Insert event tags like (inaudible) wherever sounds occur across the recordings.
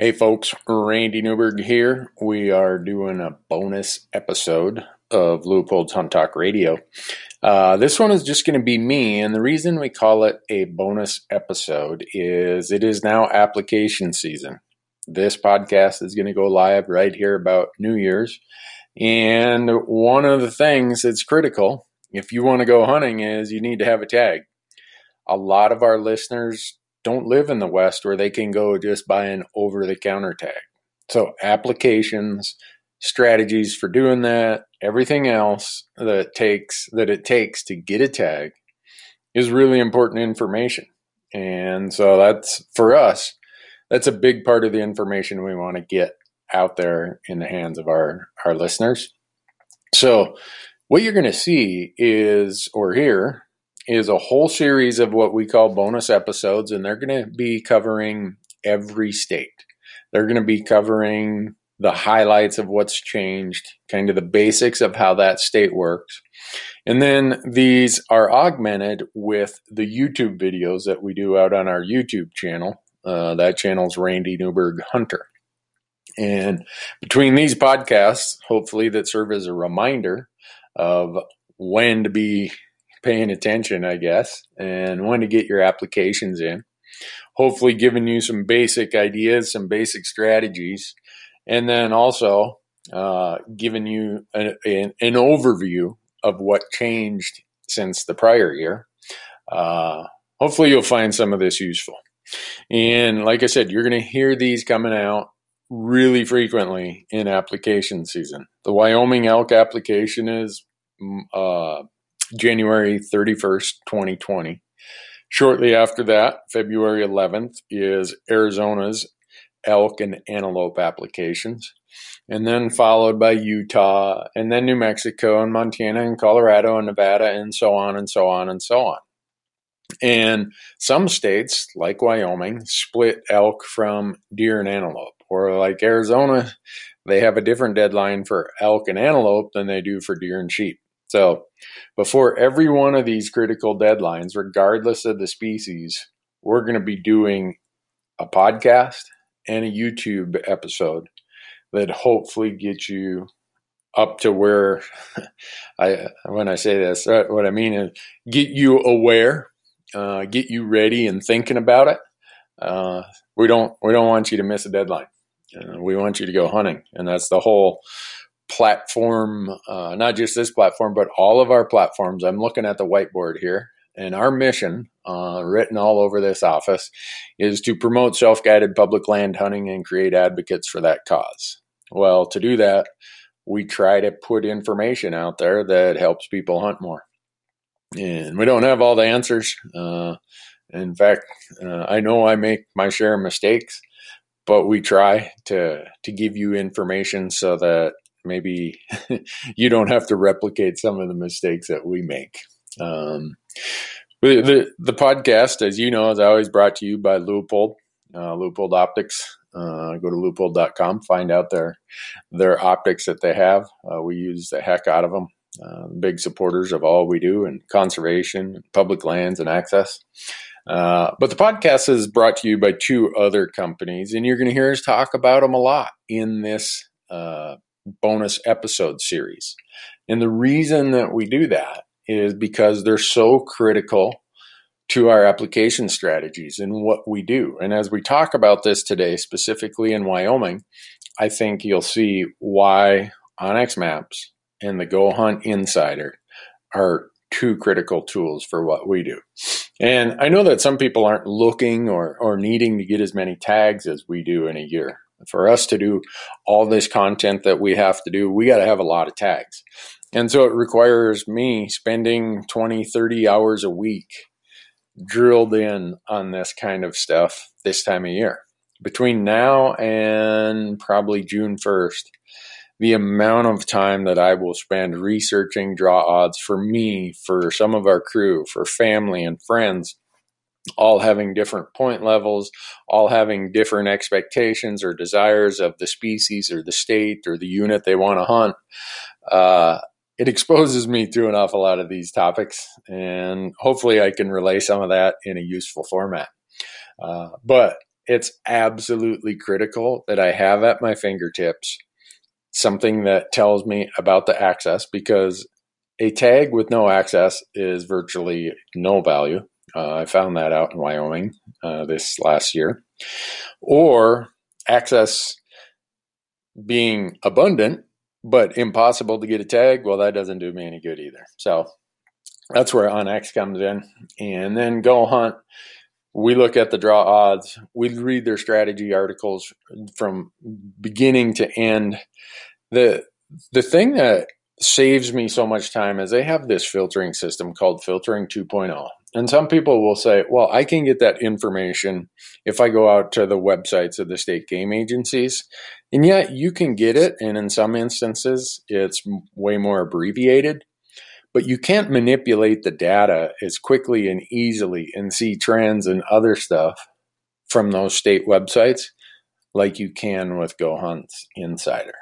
Hey folks, Randy Newberg here. We are doing a bonus episode of Leupold's Hunt Talk Radio. Uh, this one is just going to be me, and the reason we call it a bonus episode is it is now application season. This podcast is going to go live right here about New Year's. And one of the things that's critical if you want to go hunting is you need to have a tag. A lot of our listeners don't live in the West where they can go just buy an over the counter tag. So, applications, strategies for doing that, everything else that takes that it takes to get a tag is really important information. And so that's for us, that's a big part of the information we want to get out there in the hands of our our listeners. So, what you're going to see is or hear is a whole series of what we call bonus episodes, and they're going to be covering every state. They're going to be covering the highlights of what's changed, kind of the basics of how that state works. And then these are augmented with the YouTube videos that we do out on our YouTube channel. Uh, that channel is Randy Newberg Hunter. And between these podcasts, hopefully, that serve as a reminder of when to be paying attention, I guess, and when to get your applications in. Hopefully, giving you some basic ideas, some basic strategies, and then also uh, giving you a, a, an overview of what changed since the prior year. Uh, hopefully, you'll find some of this useful. And like I said, you're going to hear these coming out really frequently in application season. The Wyoming elk application is mm, uh, January 31st, 2020. Shortly after that, February 11th, is Arizona's elk and antelope applications. And then followed by Utah, and then New Mexico, and Montana, and Colorado, and Nevada, and so on, and so on, and so on. And some states, like Wyoming, split elk from deer and antelope. Or like Arizona, they have a different deadline for elk and antelope than they do for deer and sheep. So, before every one of these critical deadlines, regardless of the species, we're going to be doing a podcast and a YouTube episode that hopefully gets you up to where (laughs) I when I say this, uh, what I mean is get you aware, uh, get you ready and thinking about it. Uh, we don't we don't want you to miss a deadline. Uh, we want you to go hunting, and that's the whole platform, uh, not just this platform, but all of our platforms. I'm looking at the whiteboard here, and our mission, uh, written all over this office, is to promote self guided public land hunting and create advocates for that cause. Well, to do that, we try to put information out there that helps people hunt more. And we don't have all the answers. Uh, in fact, uh, I know I make my share of mistakes, but we try to to give you information so that maybe (laughs) you don't have to replicate some of the mistakes that we make. Um, the, the, the podcast, as you know, is always brought to you by Leupold, uh, Leupold Optics. Uh, go to leupold.com, find out their their optics that they have. Uh, we use the heck out of them. Uh, big supporters of all we do in conservation, public lands, and access. Uh, but the podcast is brought to you by two other companies, and you're going to hear us talk about them a lot in this uh, bonus episode series. And the reason that we do that is because they're so critical to our application strategies and what we do. And as we talk about this today, specifically in Wyoming, I think you'll see why onX Maps and the Go Hunt Insider are two critical tools for what we do. And I know that some people aren't looking or, or needing to get as many tags as we do in a year. For us to do all this content that we have to do, we got to have a lot of tags. And so it requires me spending 20, 30 hours a week drilled in on this kind of stuff this time of year. Between now and probably June 1st, the amount of time that I will spend researching draw odds for me, for some of our crew, for family and friends all having different point levels, all having different expectations or desires of the species or the state or the unit they want to hunt. Uh, it exposes me to an awful lot of these topics, and hopefully, I can relay some of that in a useful format. Uh, but it's absolutely critical that I have at my fingertips something that tells me about the access because a tag with no access is virtually no value. Uh, I found that out in Wyoming uh, this last year. Or access being abundant but impossible to get a tag, well, that doesn't do me any good either. So that's where OnX comes in. And then Go Hunt, we look at the draw odds. We read their strategy articles from beginning to end. The the thing that saves me so much time is they have this filtering system called filtering 2.0 and some people will say well i can get that information if i go out to the websites of the state game agencies. And yet you can get it and in some instances it's way more abbreviated. But you can't manipulate the data as quickly and easily and see trends and other stuff from those state websites like you can with go hunts insider.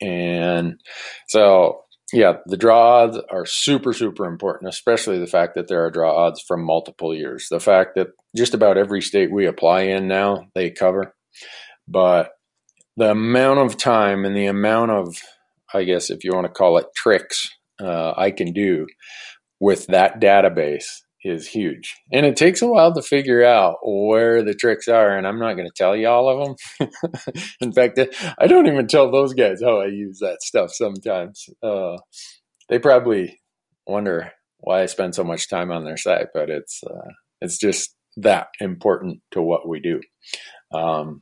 And so yeah, the draw odds are super, super important, especially the fact that there are draw odds from multiple years. The fact that just about every state we apply in now, they cover. But the amount of time and the amount of, I guess, if you want to call it tricks, uh, I can do with that database is huge. And it takes a while to figure out where the tricks are. And I'm not going to tell you all of them. (laughs) In fact, I don't even tell those guys how I use that stuff sometimes. Uh, they probably wonder why I spend so much time on their site, but it's, uh, it's just that important to what we do. Um,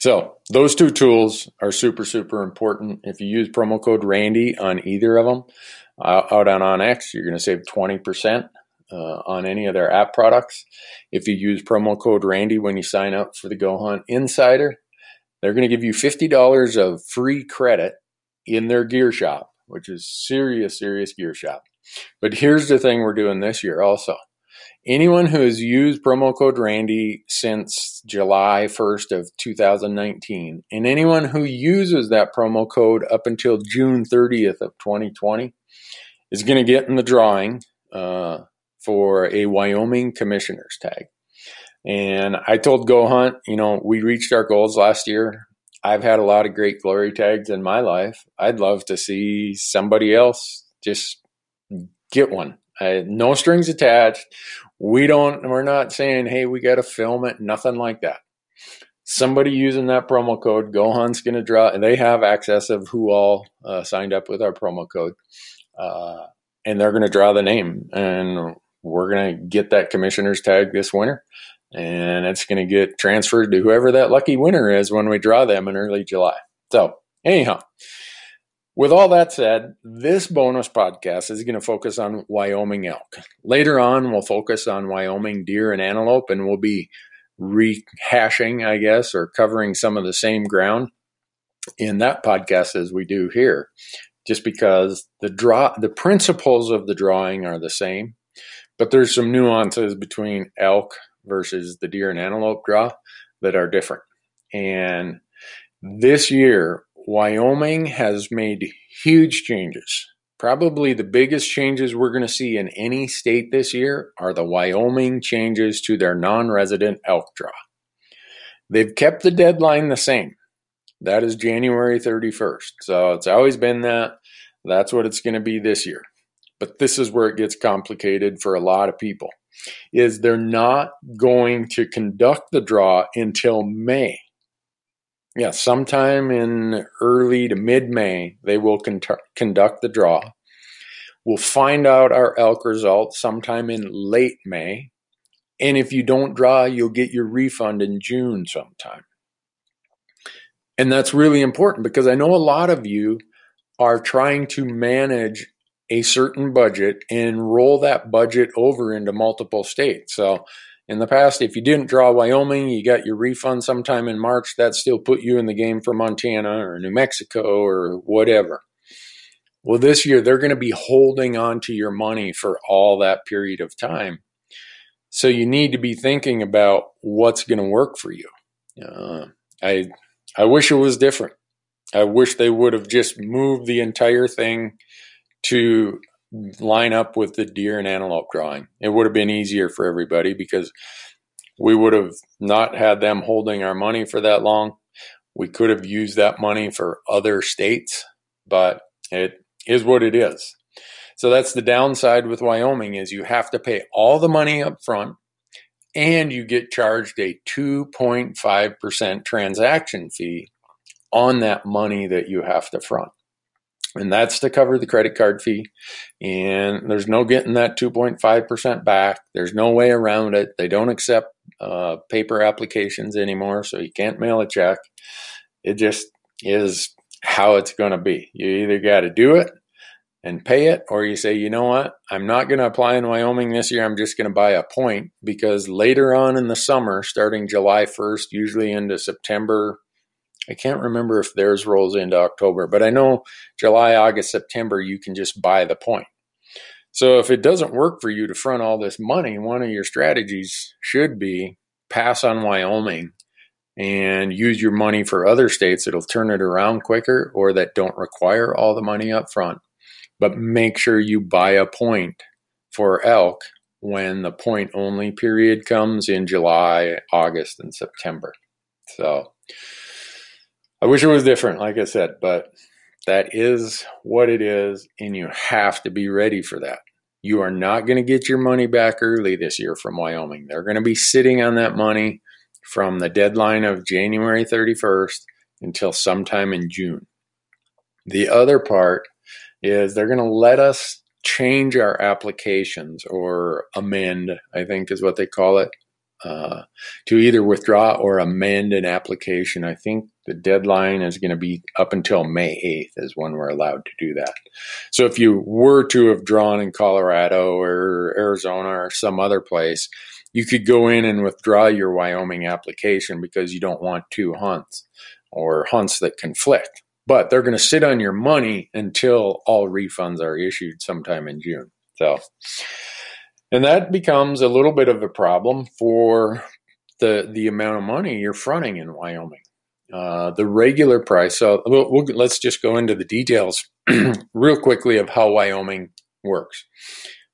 so those two tools are super, super important. If you use promo code Randy on either of them, uh, out on OnX, you're going to save 20% uh, on any of their app products. If you use promo code Randy when you sign up for the Go Hunt Insider, they're going to give you $50 of free credit in their gear shop, which is serious, serious gear shop. But here's the thing we're doing this year also. Anyone who has used promo code Randy since July 1st of 2019, and anyone who uses that promo code up until June 30th of 2020 is going to get in the drawing uh, for a Wyoming commissioner's tag. And I told Go Hunt, you know, we reached our goals last year. I've had a lot of great glory tags in my life. I'd love to see somebody else just get one. No strings attached. We don't, we're not saying, hey, we got to film it, nothing like that. Somebody using that promo code, Go Hunt's going to draw, and they have access of who all uh, signed up with our promo code. Uh, and they're going to draw the name. And we're going to get that commissioner's tag this winter and it's going to get transferred to whoever that lucky winner is when we draw them in early July. So, anyhow, with all that said, this bonus podcast is going to focus on Wyoming elk. Later on, we'll focus on Wyoming deer and antelope, and we'll be rehashing, I guess, or covering some of the same ground in that podcast as we do here, just because the draw, the principles of the drawing are the same but there's some nuances between elk versus the deer and antelope draw that are different. And this year, Wyoming has made huge changes. Probably the biggest changes we're going to see in any state this year are the Wyoming changes to their non resident elk draw. They've kept the deadline the same. That is January 31st. So it's always been that. That's what it's going to be this year but this is where it gets complicated for a lot of people is they're not going to conduct the draw until May. Yeah, sometime in early to mid May, they will con- conduct the draw. We'll find out our elk results sometime in late May. And if you don't draw, you'll get your refund in June sometime. And that's really important because I know a lot of you are trying to manage a certain budget and roll that budget over into multiple states. So in the past, if you didn't draw Wyoming, you got your refund sometime in March, that still put you in the game for Montana or New Mexico or whatever. Well, this year they're going to be holding on to your money for all that period of time. So you need to be thinking about what's going to work for you. Uh, I I wish it was different. I wish they would have just moved the entire thing to line up with the deer and antelope drawing. It would have been easier for everybody because we would have not had them holding our money for that long. We could have used that money for other states, but it is what it is. So that's the downside with Wyoming is you have to pay all the money up front and you get charged a 2.5% transaction fee on that money that you have to front. And that's to cover the credit card fee. And there's no getting that 2.5% back. There's no way around it. They don't accept uh, paper applications anymore, so you can't mail a check. It just is how it's going to be. You either got to do it and pay it, or you say, you know what, I'm not going to apply in Wyoming this year. I'm just going to buy a point because later on in the summer, starting July 1st, usually into September, I can't remember if theirs rolls into October, but I know July, August, September, you can just buy the point. So if it doesn't work for you to front all this money, one of your strategies should be pass on Wyoming and use your money for other states that'll turn it around quicker or that don't require all the money up front but make sure you buy a point for elk when the point only period comes in July, August, and September. So I wish it was different, like I said, but that is what it is, and you have to be ready for that. You are not going to get your money back early this year from Wyoming. They're going to be sitting on that money from the deadline of January 31st until sometime in June. The other part is they're going to let us change our applications or amend, I think is what they call it, uh, to either withdraw or amend an application. I think the deadline is going to be up until May 8th is when we're allowed to do that. So if you were to have drawn in Colorado or Arizona or some other place, you could go in and withdraw your Wyoming application because you don't want two hunts or hunts that conflict but they're going to sit on your money until all refunds are issued sometime in June. So, and that becomes a little bit of a problem for the the amount of money you're fronting in Wyoming. Uh, the regular price. So we'll, we'll, let's just go into the details (clears throat) real quickly of how Wyoming works.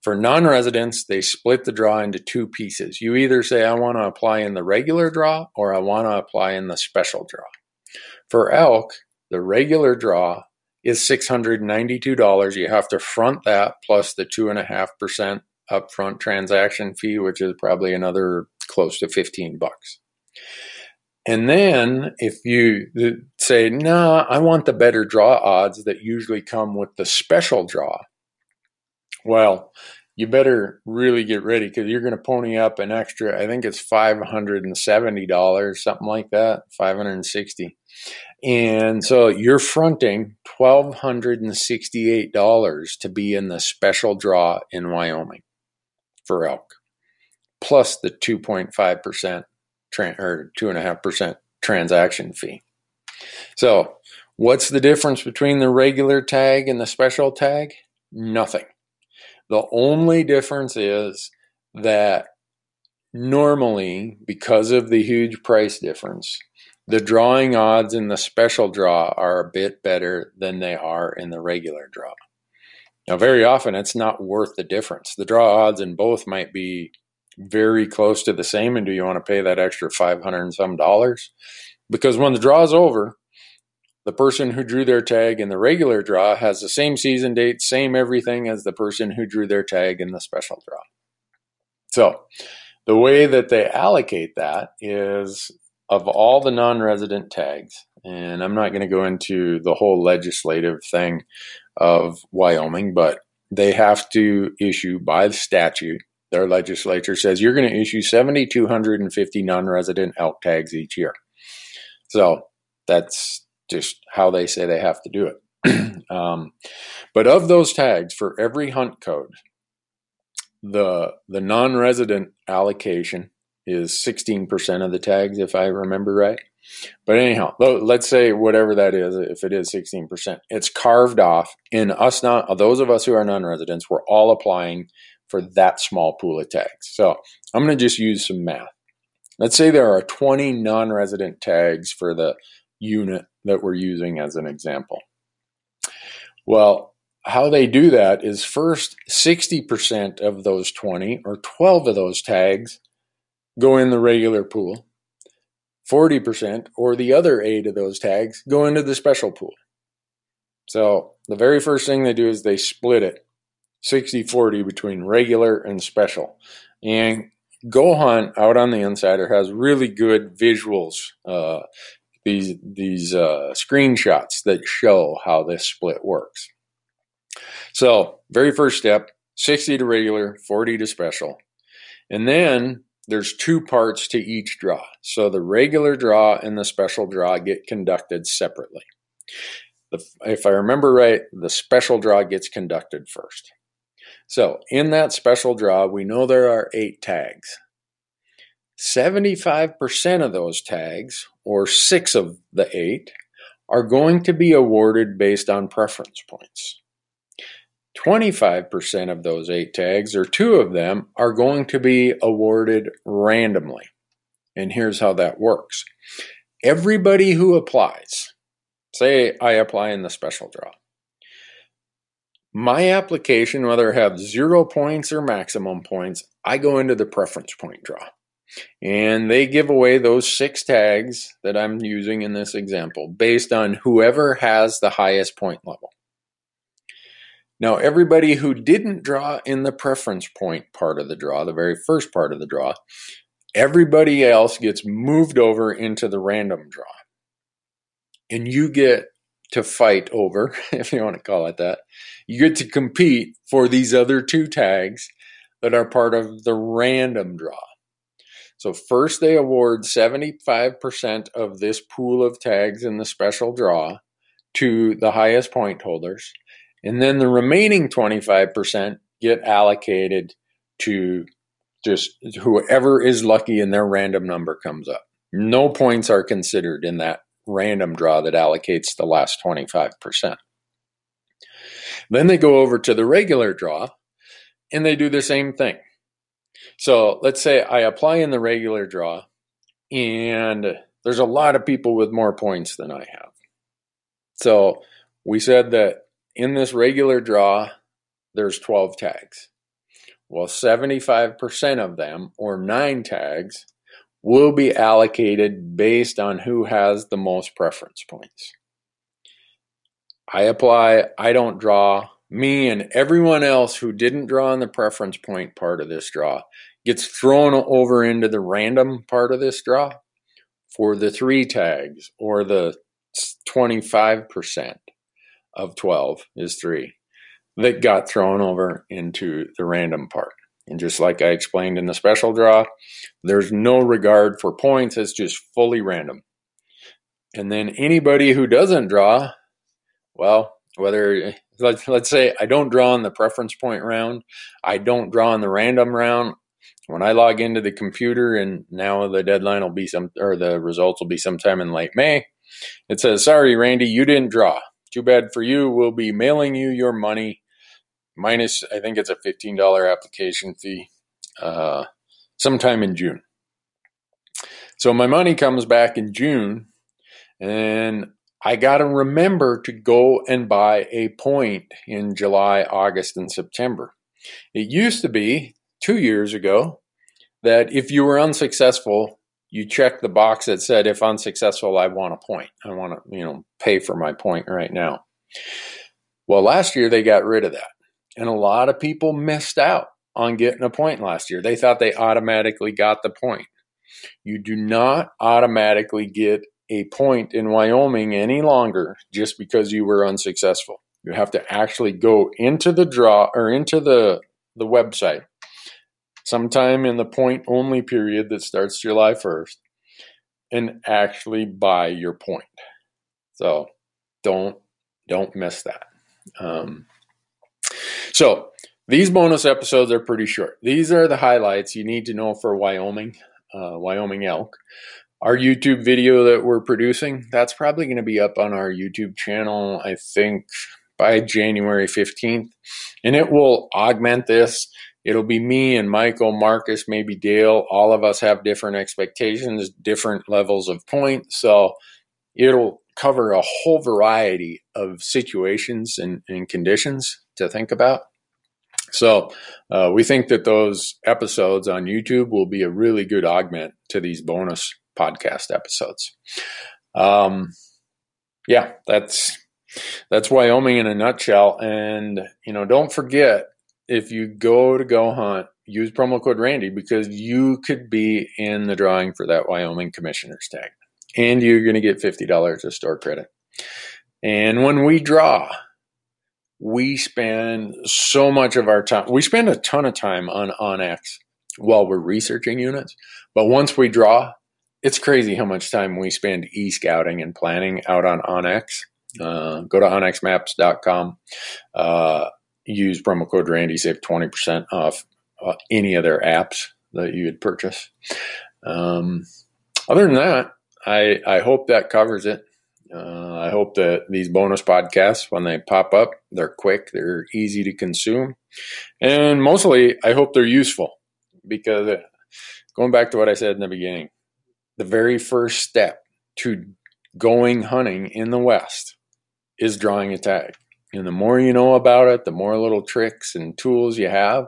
For non-residents, they split the draw into two pieces. You either say I want to apply in the regular draw or I want to apply in the special draw. For elk, the regular draw is $692. You have to front that plus the 2.5% upfront transaction fee, which is probably another close to 15 bucks. And then if you say, nah, I want the better draw odds that usually come with the special draw, well, you better really get ready because you're going to pony up an extra, I think it's $570, something like that, 560 and so you're fronting $1,268 to be in the special draw in Wyoming for elk, plus the 2.5% tra- or 2.5% transaction fee. So, what's the difference between the regular tag and the special tag? Nothing. The only difference is that normally, because of the huge price difference, the drawing odds in the special draw are a bit better than they are in the regular draw. Now, very often it's not worth the difference. The draw odds in both might be very close to the same, and do you want to pay that extra 500 and some dollars? Because when the draw is over, the person who drew their tag in the regular draw has the same season date, same everything as the person who drew their tag in the special draw. So, the way that they allocate that is of all the non-resident tags, and I'm not going to go into the whole legislative thing of Wyoming, but they have to issue by statute. Their legislature says you're going to issue 7,250 non-resident elk tags each year. So that's just how they say they have to do it. (clears throat) um, but of those tags, for every hunt code, the the non-resident allocation is 16% of the tags, if I remember right. But anyhow, let's say whatever that is, if it is 16%, it's carved off. In us, not those of us who are non-residents, we're all applying for that small pool of tags. So I'm going to just use some math. Let's say there are 20 non-resident tags for the unit that we're using as an example. Well, how they do that is first 60% of those 20 or 12 of those tags go in the regular pool. 40% or the other eight of those tags go into the special pool. So the very first thing they do is they split it 60 40 between regular and special. And Go Hunt out on the insider has really good visuals, uh, these these uh, screenshots that show how this split works. So, very first step 60 to regular, 40 to special. And then there's two parts to each draw. So the regular draw and the special draw get conducted separately. The, if I remember right, the special draw gets conducted first. So in that special draw, we know there are eight tags. 75% of those tags, or six of the eight, are going to be awarded based on preference points. 25% of those eight tags, or two of them, are going to be awarded randomly. And here's how that works everybody who applies, say I apply in the special draw, my application, whether I have zero points or maximum points, I go into the preference point draw. And they give away those six tags that I'm using in this example based on whoever has the highest point level. Now, everybody who didn't draw in the preference point part of the draw, the very first part of the draw, everybody else gets moved over into the random draw. And you get to fight over, (laughs) if you want to call it that. You get to compete for these other two tags that are part of the random draw. So, first, they award 75% of this pool of tags in the special draw to the highest point holders. And then the remaining 25% get allocated to just whoever is lucky and their random number comes up. No points are considered in that random draw that allocates the last 25%. Then they go over to the regular draw and they do the same thing. So let's say I apply in the regular draw and there's a lot of people with more points than I have. So we said that in this regular draw, there's 12 tags. Well, 75% of them, or nine tags, will be allocated based on who has the most preference points. I apply, I don't draw. Me and everyone else who didn't draw in the preference point part of this draw gets thrown over into the random part of this draw for the three tags or the 25% of 12 is three that got thrown over into the random part. And just like I explained in the special draw, there's no regard for points, it's just fully random. And then anybody who doesn't draw, well, whether let's, let's say I don't draw in the preference point round, I don't draw in the random round. When I log into the computer and now the deadline will be some or the results will be sometime in late May, it says, "Sorry, Randy, you didn't draw. Too bad for you. We'll be mailing you your money minus, I think it's a $15 application fee uh, sometime in June. So my money comes back in June, and I got to remember to go and buy a point in July, August, and September. It used to be two years ago that if you were unsuccessful, you check the box that said, if unsuccessful, I want a point. I want to, you know, pay for my point right now. Well, last year they got rid of that. And a lot of people missed out on getting a point last year. They thought they automatically got the point. You do not automatically get a point in Wyoming any longer just because you were unsuccessful. You have to actually go into the draw or into the the website sometime in the point only period that starts July 1st and actually buy your point. So don't don't miss that. Um, so these bonus episodes are pretty short. These are the highlights you need to know for Wyoming, uh, Wyoming elk. Our YouTube video that we're producing, that's probably going to be up on our YouTube channel, I think, by January 15th. And it will augment this. It'll be me and Michael, Marcus, maybe Dale. All of us have different expectations, different levels of points. So it'll cover a whole variety of situations and, and conditions to think about. So uh, we think that those episodes on YouTube will be a really good augment to these bonus podcast episodes. Um, yeah, that's that's Wyoming in a nutshell. And you know, don't forget if you go to go hunt, use promo code Randy because you could be in the drawing for that Wyoming commissioner's tag, and you're going to get fifty dollars of store credit. And when we draw, we spend so much of our time. We spend a ton of time on onX while we're researching units, but once we draw, it's crazy how much time we spend e-scouting and planning out on onX. Uh, go to onxmaps.com. Uh, use promo code Randy, save 20% off uh, any of their apps that you would purchase. Um, other than that, I, I hope that covers it. Uh, I hope that these bonus podcasts, when they pop up, they're quick, they're easy to consume, and mostly, I hope they're useful because uh, going back to what I said in the beginning, the very first step to going hunting in the West is drawing a tag. And the more you know about it, the more little tricks and tools you have,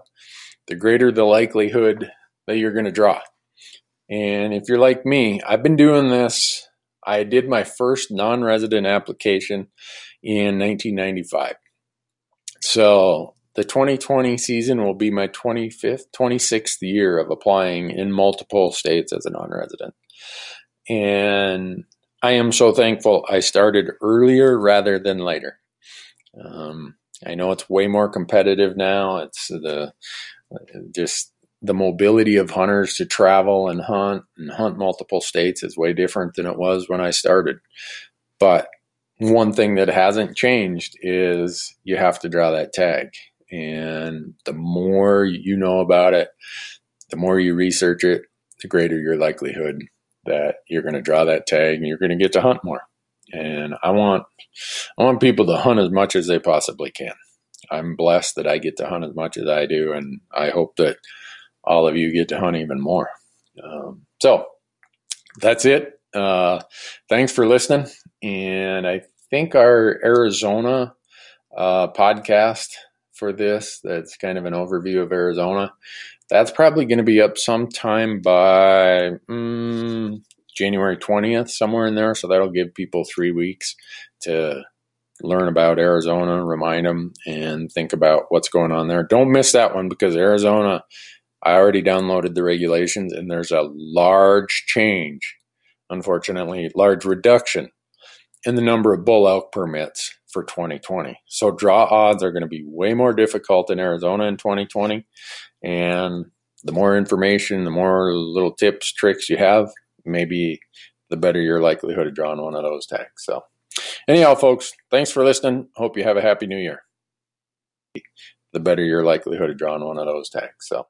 the greater the likelihood that you're going to draw. And if you're like me, I've been doing this I did my first non resident application in 1995. So the 2020 season will be my 25th, 26th year of applying in multiple states as a non resident. And I am so thankful I started earlier rather than later. Um, I know it's way more competitive now. It's the just the mobility of hunters to travel and hunt and hunt multiple states is way different than it was when I started. But one thing that hasn't changed is you have to draw that tag. And the more you know about it, the more you research it, the greater your likelihood that you're going to draw that tag and you're going to get to hunt more. And I want I want people to hunt as much as they possibly can. I'm blessed that I get to hunt as much as I do and I hope that all of you get to hunt even more. Um, so that's it. Uh, thanks for listening. And I think our Arizona uh, podcast for this, that's kind of an overview of Arizona, that's probably going to be up sometime by mm, January 20th, somewhere in there. So that'll give people three weeks to learn about Arizona, remind them, and think about what's going on there. Don't miss that one because Arizona I already downloaded the regulations, and there's a large change, unfortunately, large reduction in the number of bull elk permits for 2020. So draw odds are going to be way more difficult in Arizona in 2020. And the more information, the more little tips, tricks you have, maybe the better your likelihood of drawing one of those tags. So, anyhow, folks, thanks for listening. Hope you have a happy new year. The better your likelihood of drawing one of those tags. So.